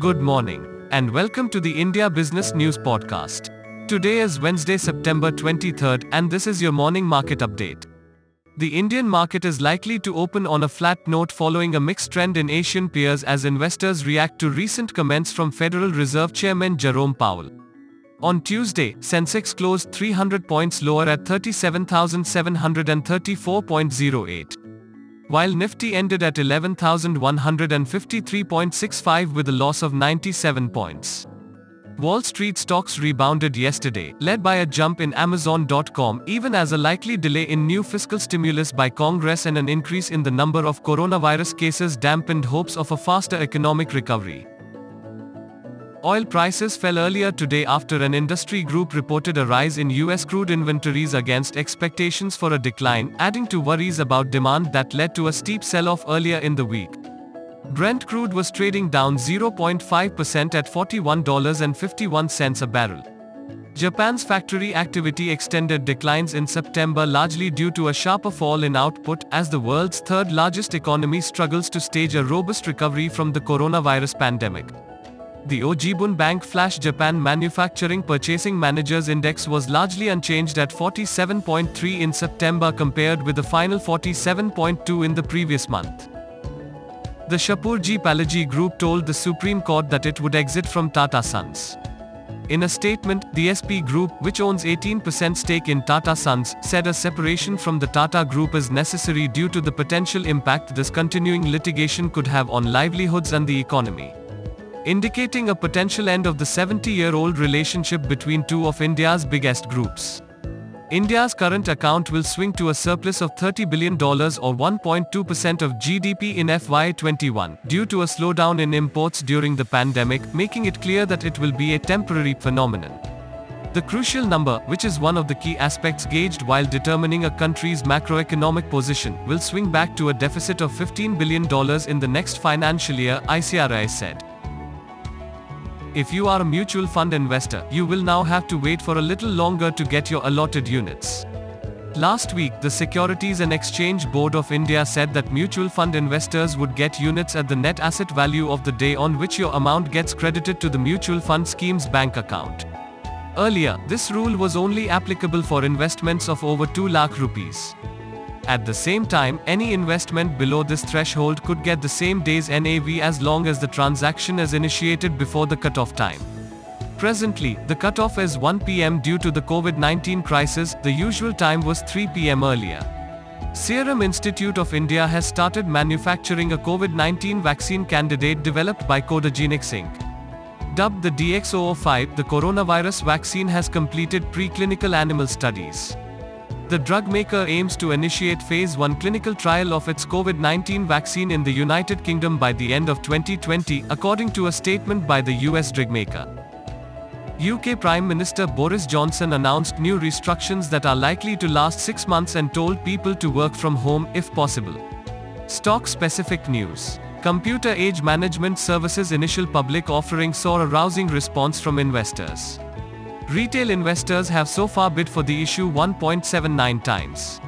Good morning, and welcome to the India Business News Podcast. Today is Wednesday, September 23rd, and this is your morning market update. The Indian market is likely to open on a flat note following a mixed trend in Asian peers as investors react to recent comments from Federal Reserve Chairman Jerome Powell. On Tuesday, Sensex closed 300 points lower at 37,734.08 while Nifty ended at 11,153.65 with a loss of 97 points. Wall Street stocks rebounded yesterday, led by a jump in Amazon.com, even as a likely delay in new fiscal stimulus by Congress and an increase in the number of coronavirus cases dampened hopes of a faster economic recovery. Oil prices fell earlier today after an industry group reported a rise in US crude inventories against expectations for a decline, adding to worries about demand that led to a steep sell off earlier in the week. Brent crude was trading down 0.5% at $41.51 a barrel. Japan's factory activity extended declines in September largely due to a sharper fall in output as the world's third largest economy struggles to stage a robust recovery from the coronavirus pandemic. The au Jibun Bank Flash Japan Manufacturing Purchasing Managers Index was largely unchanged at 47.3 in September compared with the final 47.2 in the previous month. The Shapoorji Pallonji Group told the Supreme Court that it would exit from Tata Sons. In a statement, the SP Group, which owns 18% stake in Tata Sons, said a separation from the Tata Group is necessary due to the potential impact this continuing litigation could have on livelihoods and the economy indicating a potential end of the 70-year-old relationship between two of India's biggest groups. India's current account will swing to a surplus of $30 billion or 1.2% of GDP in FY21 due to a slowdown in imports during the pandemic, making it clear that it will be a temporary phenomenon. The crucial number, which is one of the key aspects gauged while determining a country's macroeconomic position, will swing back to a deficit of $15 billion in the next financial year, ICRA said. If you are a mutual fund investor, you will now have to wait for a little longer to get your allotted units. Last week, the Securities and Exchange Board of India said that mutual fund investors would get units at the net asset value of the day on which your amount gets credited to the mutual fund scheme's bank account. Earlier, this rule was only applicable for investments of over 2 lakh rupees. At the same time, any investment below this threshold could get the same day's NAV as long as the transaction is initiated before the cutoff time. Presently, the cutoff is 1 pm due to the COVID 19 crisis, the usual time was 3 pm earlier. Serum Institute of India has started manufacturing a COVID 19 vaccine candidate developed by Codagenix Inc. Dubbed the DX005, the coronavirus vaccine has completed preclinical animal studies. The drug maker aims to initiate phase 1 clinical trial of its COVID-19 vaccine in the United Kingdom by the end of 2020, according to a statement by the US drug maker. UK Prime Minister Boris Johnson announced new restrictions that are likely to last 6 months and told people to work from home if possible. Stock specific news. Computer Age Management Services initial public offering saw a rousing response from investors. Retail investors have so far bid for the issue 1.79 times.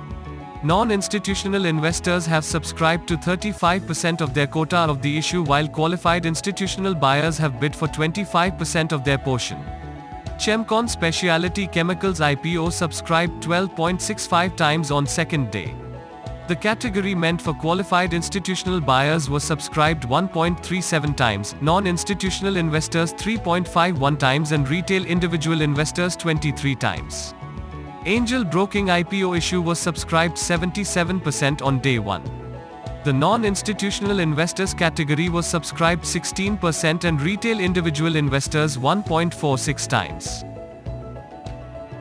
Non-institutional investors have subscribed to 35% of their quota of the issue while qualified institutional buyers have bid for 25% of their portion. Chemcon Specialty Chemicals IPO subscribed 12.65 times on second day. The category meant for qualified institutional buyers was subscribed 1.37 times, non-institutional investors 3.51 times and retail individual investors 23 times. Angel Broking IPO issue was subscribed 77% on day 1. The non-institutional investors category was subscribed 16% and retail individual investors 1.46 times.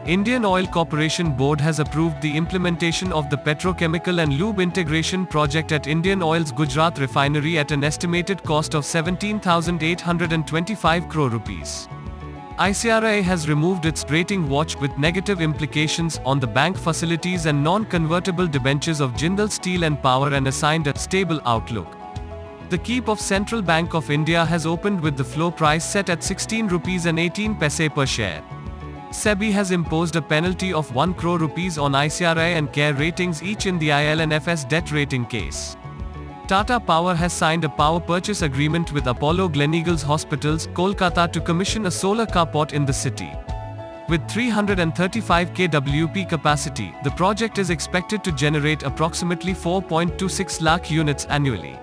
Indian Oil Corporation Board has approved the implementation of the petrochemical and lube integration project at Indian Oil's Gujarat refinery at an estimated cost of 17,825 crore rupees. ICRA has removed its rating watch with negative implications on the bank facilities and non-convertible debentures of Jindal Steel and Power and assigned a stable outlook. The QIP of Central Bank of India has opened with the floor price set at 16 rupees and 18 paise per share. SEBI has imposed a penalty of 1 crore rupees on ICRA and CARE ratings each in the IL and FS debt rating case. Tata Power has signed a power purchase agreement with Apollo Gleneagles Hospitals, Kolkata to commission a solar carport in the city. With 335 kWp capacity, the project is expected to generate approximately 4.26 lakh units annually.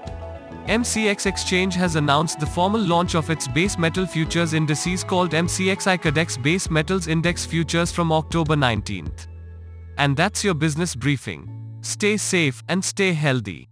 MCX Exchange has announced the formal launch of its base metal futures indices called MCX iCOMDEX Base Metals Index Futures from October 19th. And that's your business briefing. Stay safe and stay healthy.